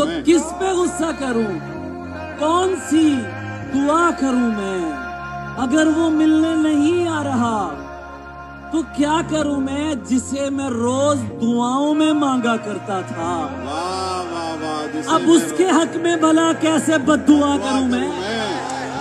تو کس پہ غصہ کروں؟ کون سی دعا کروں میں؟ اگر وہ ملنے نہیں آ رہا تو کیا کروں میں جسے میں روز دعاؤں میں مانگا کرتا تھا؟ اب اس کے حق میں بھلا کیسے بد دعا کروں میں؟